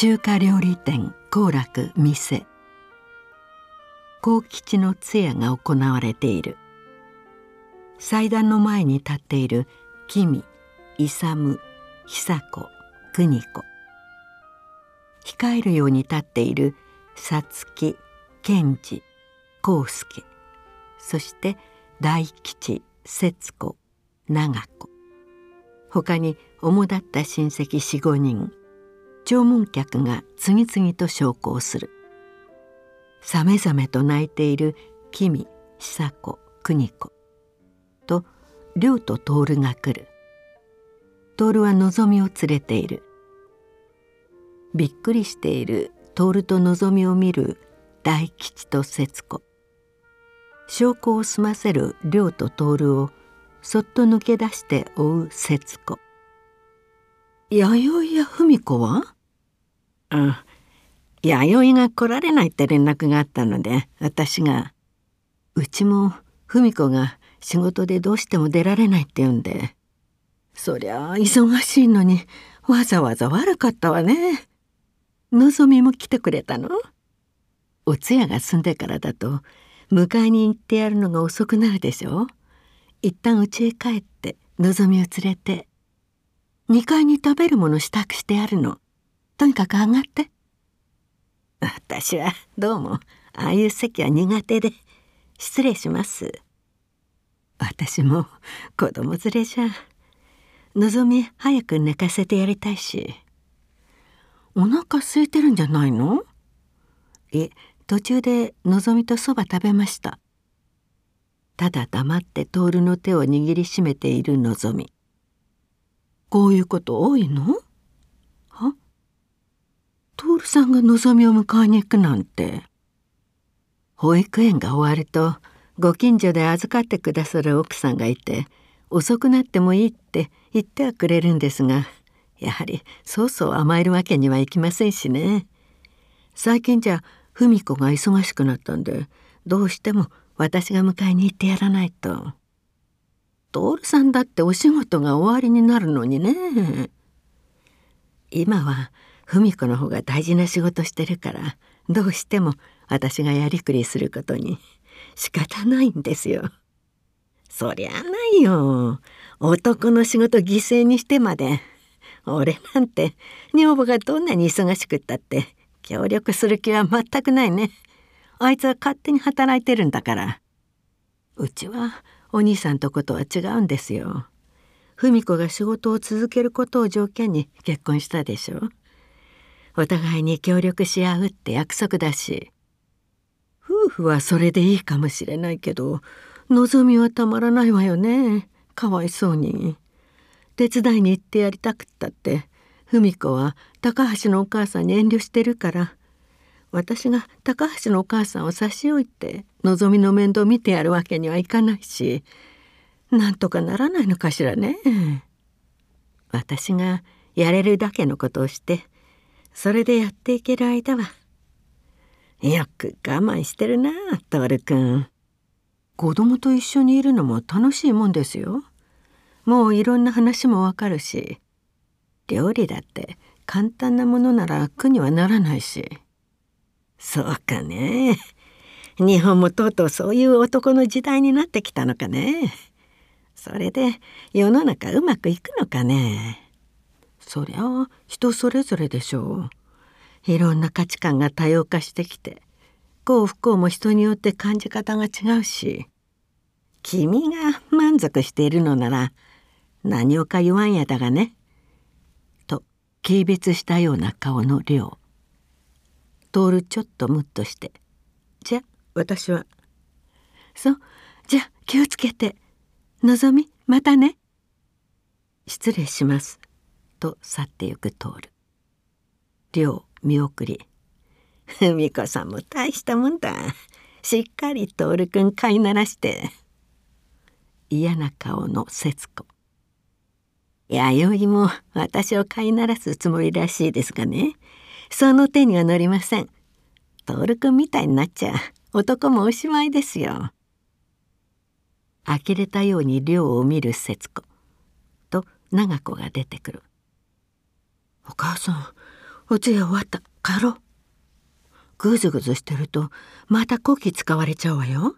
中華料理店幸楽店。幸吉の通夜が行われている。祭壇の前に立っている君勇久子邦子。控えるように立っている皐月賢治康介そして大吉節子長子。他に主だった親戚45人。弔問客が次々と昇降する。さめざめと泣いている君久子邦子と亮と徹が来る。徹はのぞみを連れている。びっくりしている徹とのぞみを見る大吉と節子。証拠を済ませる亮と徹をそっと抜け出して追う節子。弥生や文子は？あ弥生が来られないって連絡があったので私がうちも文子が仕事でどうしても出られないって言うんでそりゃあ忙しいのにわざわざ悪かったわね。のぞみも来てくれたの？お通夜が済んでからだと迎えに行ってやるのが遅くなるでしょ？一旦家へ帰ってのぞみを連れて2階に食べるもの支度してやるの。とにかく上がって。私はどうもああいう席は苦手で。失礼します。私も子供連れじゃ。のぞみ早く寝かせてやりたいし。お腹空いてるんじゃないの？え途中でのぞみとそば食べました。ただ黙って徹の手を握りしめているのぞみ。こういうこと多いの？は徹さんがのぞみを迎えに行くなんて。保育園が終わるとご近所で預かってくださる奥さんがいて遅くなってもいいって言ってはくれるんですがやはりそうそう甘えるわけにはいきませんしね。最近じゃ文子が忙しくなったんでどうしても私が迎えに行ってやらないと。徹さんだってお仕事が終わりになるのにね。今は文子の方が大事な仕事してるからどうしても私がやりくりすることに仕方ないんですよ。そりゃないよ。男の仕事犠牲にしてまで俺なんて女房がどんなに忙しくったって協力する気は全くないね。あいつは勝手に働いてるんだから。うちはお兄さんとことは違うんですよ。文子が仕事を続けることを条件に結婚したでしょ。お互いに協力し合うって約束だし。夫婦はそれでいいかもしれないけど望みはたまらないわよね。かわいそうに。手伝いに行ってやりたくったって。文子は高橋のお母さんに遠慮してるから。私が高橋のお母さんを差し置いてのぞみの面倒見てやるわけにはいかないし。なんとかならないのかしらね。私がやれるだけのことをしてそれでやっていける間はよく我慢してるな徹君子供と一緒にいるのも楽しいもんですよ。もういろんな話もわかるし料理だって簡単なものなら苦にはならないし。そうかね。日本もとうとうそういう男の時代になってきたのかね。それで世の中うまくいくのかねそりゃ人それぞれでしょう。いろんな価値観が多様化してきて幸不幸も人によって感じ方が違うし君が満足しているのなら何をか言わんやだがね」と軽蔑したような顔の亮徹ちょっとムッとして「じゃ私は」「そうじゃ気をつけて。のぞみまたね」「失礼します」と去ってゆく徹亮見送り「文子さんも大したもんだ。しっかり徹君飼いならして」嫌な顔の節子。弥生も私を飼いならすつもりらしいですがね。その手には乗りません。徹君みたいになっちゃ男もおしまいですよ。呆れたように亮を見る節子。と長子が出てくる。お母さんお通夜終わった。帰ろう。ぐずぐずしてるとまたこき使われちゃうわよ。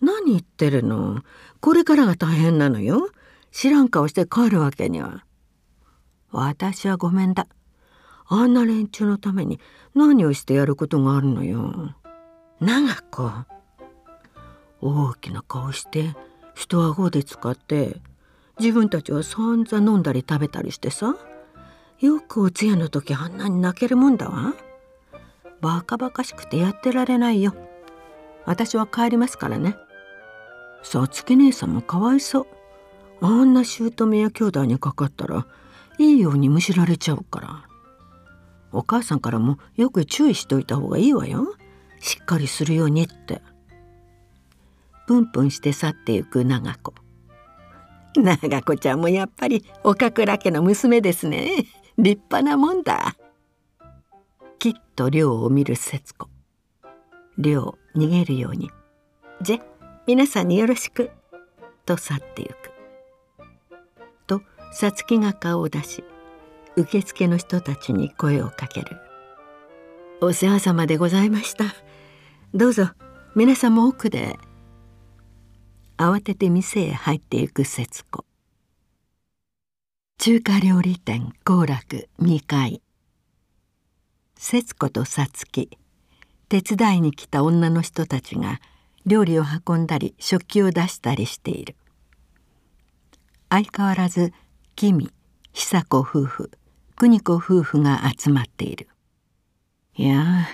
何言ってるの？これからが大変なのよ。知らん顔して帰るわけには。私はごめんだ。あんな連中のために何をしてやることがあるのよ。長子。大きな顔して人顎で使って自分たちは散々飲んだり食べたりしてさ。よくお通夜の時あんなに泣けるもんだわ。バカバカしくてやってられないよ。私は帰りますからね。さつき姉さんもかわいそう。あんな姑や兄弟にかかったらいいようにむしられちゃうから。お母さんからもよく注意しといた方がいいわよ。しっかりするようにって。プンプンして去ってゆく長子。長子ちゃんもやっぱり岡倉家の娘ですね。立派なもんだ。きっと亮を見る節子。亮逃げるように「じゃ皆さんによろしく」と去ってゆく。とさつきが顔を出し受付の人たちに声をかける「お世話様でございました。どうぞ皆さんも奥で」慌てて店へ入っていく節子。中華料理店幸楽2階。節子とさつき手伝いに来た女の人たちが料理を運んだり食器を出したりしている。相変わらず君久子夫婦邦子夫婦が集まっている。いや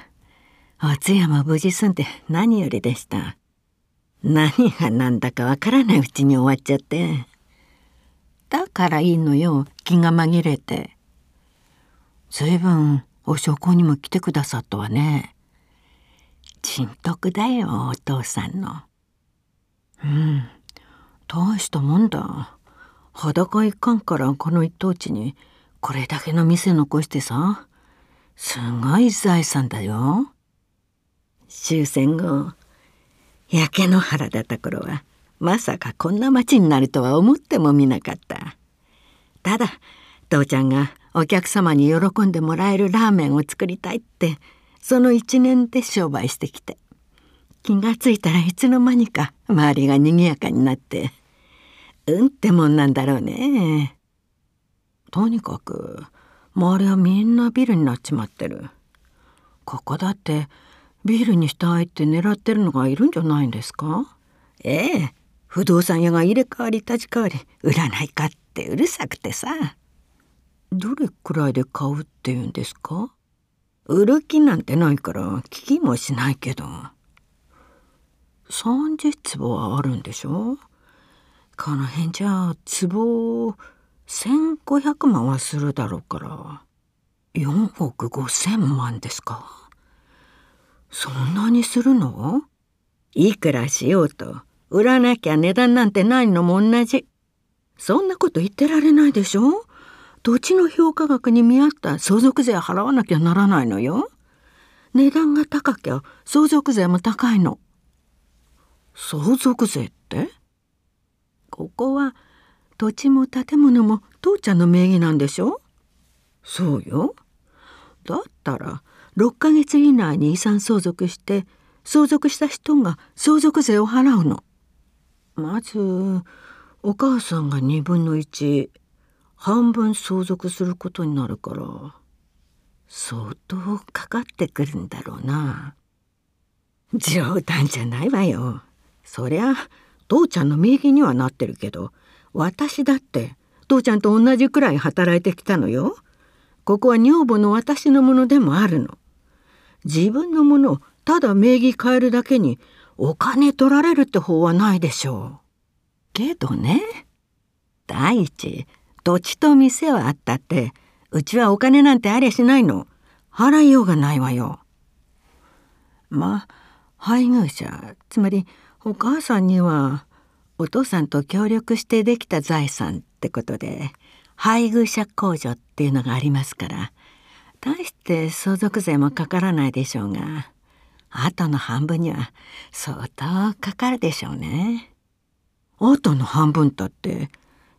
お通夜も無事済んで何よりでした。何が何だかわからないうちに終わっちゃって。だからいいのよ。気が紛れて。ずいぶんお焼香にも来てくださったわね。人徳だよお父さんの。うん。大したもんだ。裸いかんからこの一等地にこれだけの店残してさ。すごい財産だよ。終戦後焼け野原だった頃はまさかこんな町になるとは思ってもみなかった。ただ父ちゃんがお客様に喜んでもらえるラーメンを作りたいってその一年で商売してきて。気がついたらいつの間にか周りが賑やかになって。うんってもんなんだろうね。とにかく周りはみんなビルになっちまってる。ここだってビールにしたいって狙ってるのがいるんじゃないんですか？ええ。不動産屋が入れ替わり立ち替わり売らないかってうるさくてさ。どれくらいで買うって言うんですか？売る気なんてないから聞きもしないけど。30坪はあるんでしょ？この辺じゃ坪1,500万はするだろうから。4億5,000万ですか？そんなにするの？いくらしようと売らなきゃ値段なんてないのも同じ。そんなこと言ってられないでしょ？土地の評価額に見合った相続税払わなきゃならないのよ。値段が高きゃ相続税も高いの。相続税って？ここは土地も建物も父ちゃんの名義なんでしょ？そうよ。だったら6ヶ月以内に遺産相続して相続した人が相続税を払うの。まずお母さんが2分の1半分相続することになるから相当かかってくるんだろうな。冗談じゃないわよ。そりゃ父ちゃんの名義にはなってるけど私だって父ちゃんと同じくらい働いてきたのよ。ここは女房の私のものでもあるの。自分のものをただ名義変えるだけにお金取られるって方はないでしょう。けどね第一土地と店はあったってうちはお金なんてありゃしないの払いようがないわよ。まあ配偶者つまりお母さんにはお父さんと協力してできた財産ってことで配偶者控除っていうのがありますから大して相続税もかからないでしょうがあとの半分には相当かかるでしょうね。あとの半分だって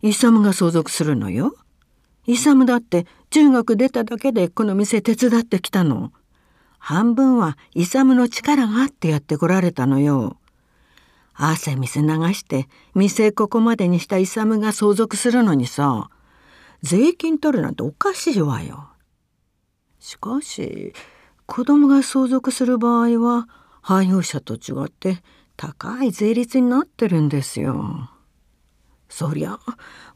勇が相続するのよ。勇だって中学出ただけでこの店手伝ってきたの半分は勇の力があってやってこられたのよ汗水流して店ここまでにした勇が相続するのにさ税金取るなんておかしいわよしかし子供が相続する場合は配偶者と違って高い税率になってるんですよ。そりゃ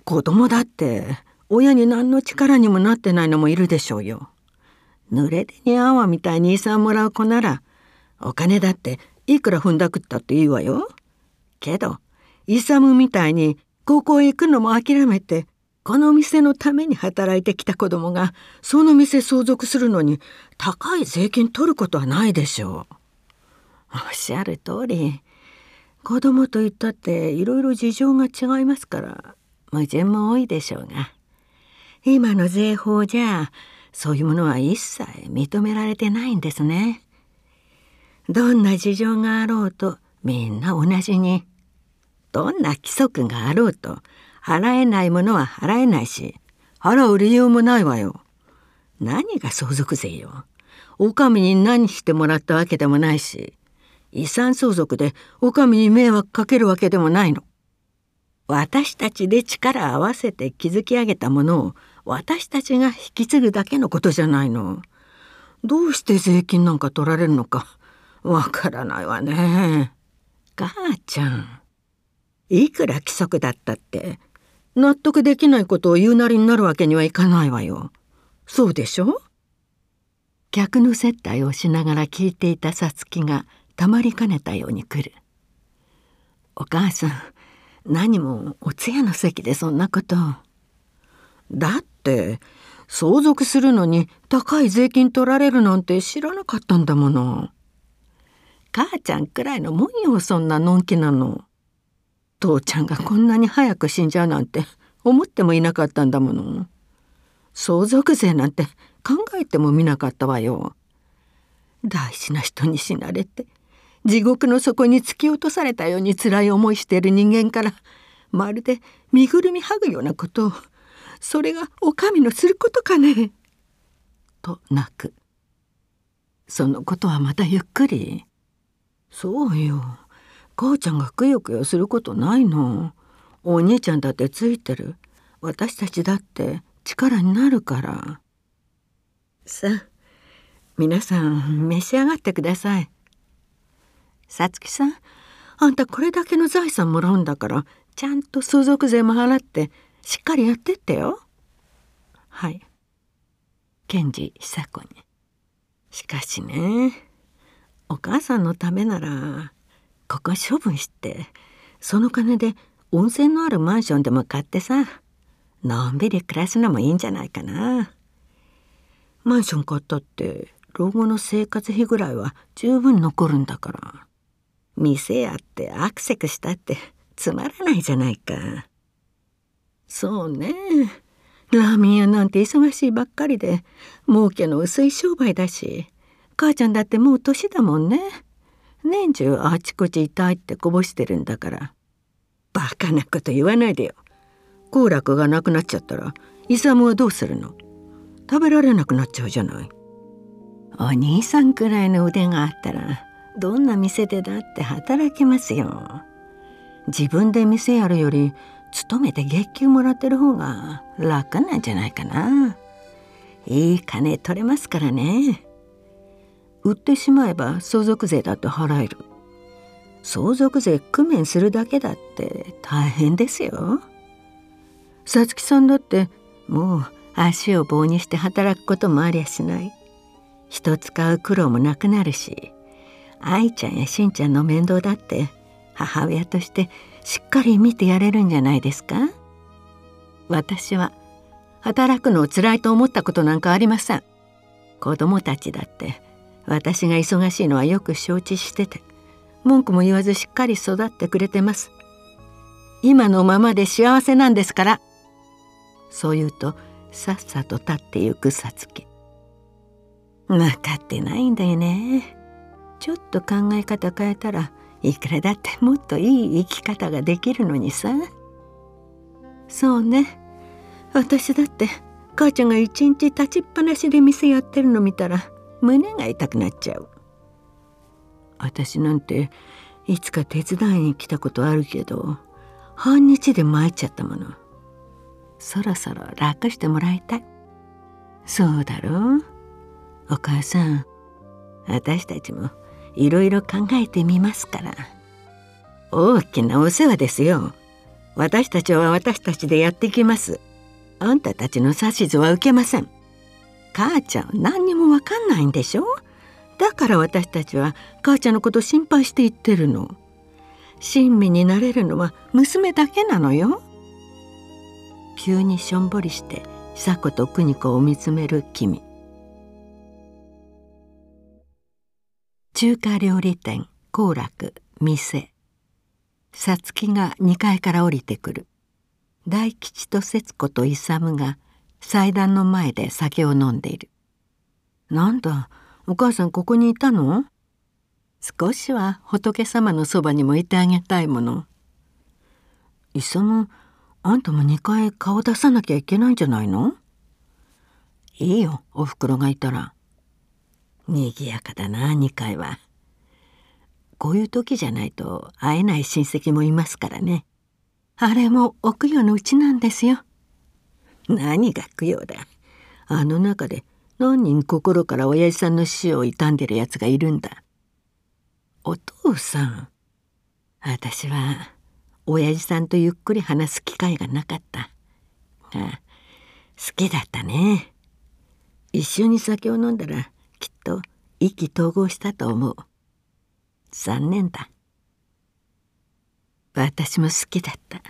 子供だって親に何の力にもなってないのもいるでしょうよ。濡れ手に泡みたいに遺産もらう子ならお金だっていくら踏んだくったっていいわよ。けど勇みたいに高校へ行くのも諦めてこの店のために働いてきた子供がその店相続するのに高い税金取ることはないでしょう。おっしゃる通り子供といったっていろいろ事情が違いますから矛盾も多いでしょうが今の税法じゃそういうものは一切認められてないんですね。どんな事情があろうとみんな同じにどんな規則があろうと払えないものは払えないし払う理由もないわよ。何が相続税よ。お上に何してもらったわけでもないし遺産相続でお上に迷惑かけるわけでもないの。私たちで力合わせて築き上げたものを私たちが引き継ぐだけのことじゃないの。どうして税金なんか取られるのかわからないわね。母ちゃん。いくら規則だったって納得できないことを言うなりになるわけにはいかないわよ。そうでしょ？客の接待をしながら聞いていたさつきがたまりかねたように来る。お母さん何もお通夜の席でそんなこと。だって相続するのに高い税金取られるなんて知らなかったんだもの。母ちゃんくらいのもんよそんなのんきなの。父ちゃんがこんなに早く死んじゃうなんて思ってもいなかったんだもの。相続税なんて考えてもみなかったわよ。大事な人に死なれて地獄の底に突き落とされたように辛い思いしている人間からまるで身ぐるみ剥ぐようなことをそれがお上のすることかね。と泣く。そのことはまたゆっくり。そうよ。母ちゃんがくよくよすることないの。お兄ちゃんだってついてる。私たちだって力になるから。さあ皆さん召し上がってください。さつきさんあんたこれだけの財産もらうんだからちゃんと相続税も払ってしっかりやってってよ。はい。検事久子に。しかしねお母さんのためならここ処分してその金で温泉のあるマンションでも買ってさのんびり暮らすのもいいんじゃないかなマンション買ったって老後の生活費ぐらいは十分残るんだから店やってアクセクしたってつまらないじゃないか。そうね。ラーメン屋なんて忙しいばっかりで儲けの薄い商売だし母ちゃんだってもう年だもんね。年中あちこち痛いってこぼしてるんだからバカなこと言わないでよ。好楽がなくなっちゃったら勇はどうするの？食べられなくなっちゃうじゃない。お兄さんくらいの腕があったらどんな店でだって働けますよ。自分で店やるより勤めて月給もらってる方が楽なんじゃないかな。いい金取れますからね。売ってしまえば相続税だと払える。相続税工面するだけだって大変ですよ。さつきさんだってもう足を棒にして働くこともありゃしない。人使う苦労もなくなるし愛ちゃんやしんちゃんの面倒だって母親としてしっかり見てやれるんじゃないですか。私は働くのを辛いと思ったことなんかありません。子供たちだって私が忙しいのはよく承知してて文句も言わずしっかり育ってくれてます。今のままで幸せなんですから。そう言うとさっさと立ってゆくさつき分かってないんだよね。ちょっと考え方変えたらいくらだってもっといい生き方ができるのにさ。そうね。私だって母ちゃんが一日立ちっぱなしで店やってるの見たら胸が痛くなっちゃう。私なんていつか手伝いに来たことあるけど半日で参っちゃったもの。そろそろ楽してもらいたい。そうだろう。お母さん私たちもいろいろ考えてみますから。大きなお世話ですよ。私たちは私たちでやっていきます。あんたたちの指図は受けません。母ちゃん何にもわかんないんでしょ？だから私たちは母ちゃんのこと心配して言ってるの。親身になれるのは娘だけなのよ。急にしょんぼりして久子と邦子を見つめる君。中華料理店幸楽店。さつきが2階から降りてくる。大吉と節子と勇が祭壇の前で酒を飲んでいる。なんだお母さんここにいたの？少しは仏様のそばにもいてあげたいもの。勇あんたも2階顔出さなきゃいけないんじゃないの？いいよおふくろがいたら。にぎやかだな2階は。こういう時じゃないと会えない親戚もいますからね。あれもお供養のうちなんですよ。何が供養だ。あの中で何人心から親父さんの死を悼んでるやつがいるんだ。お父さん。私は親父さんとゆっくり話す機会がなかった。あ好きだったね。一緒に酒を飲んだらきっと意気投合したと思う。残念だ。私も好きだった。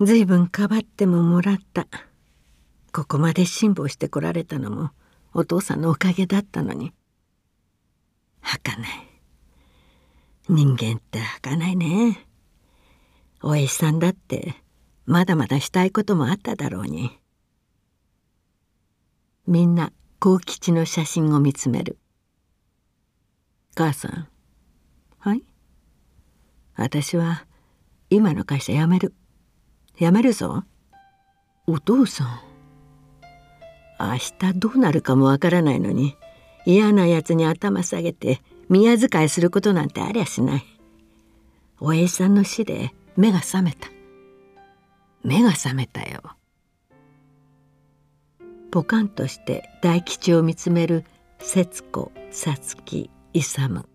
随分かばってももらった。ここまで辛抱してこられたのもお父さんのおかげだったのに。儚い。人間って儚いね。おやじさんだってまだまだしたいこともあっただろうに。みんな幸吉の写真を見つめる。母さん。はい。私は今の会社辞める。辞めるぞ。お父さん。明日どうなるかもわからないのに嫌なやつに頭下げて宮遣いすることなんてありゃしない。おえいさんの死で目が覚めた。目が覚めたよ。ポカンとして大吉を見つめる節子さつき勇。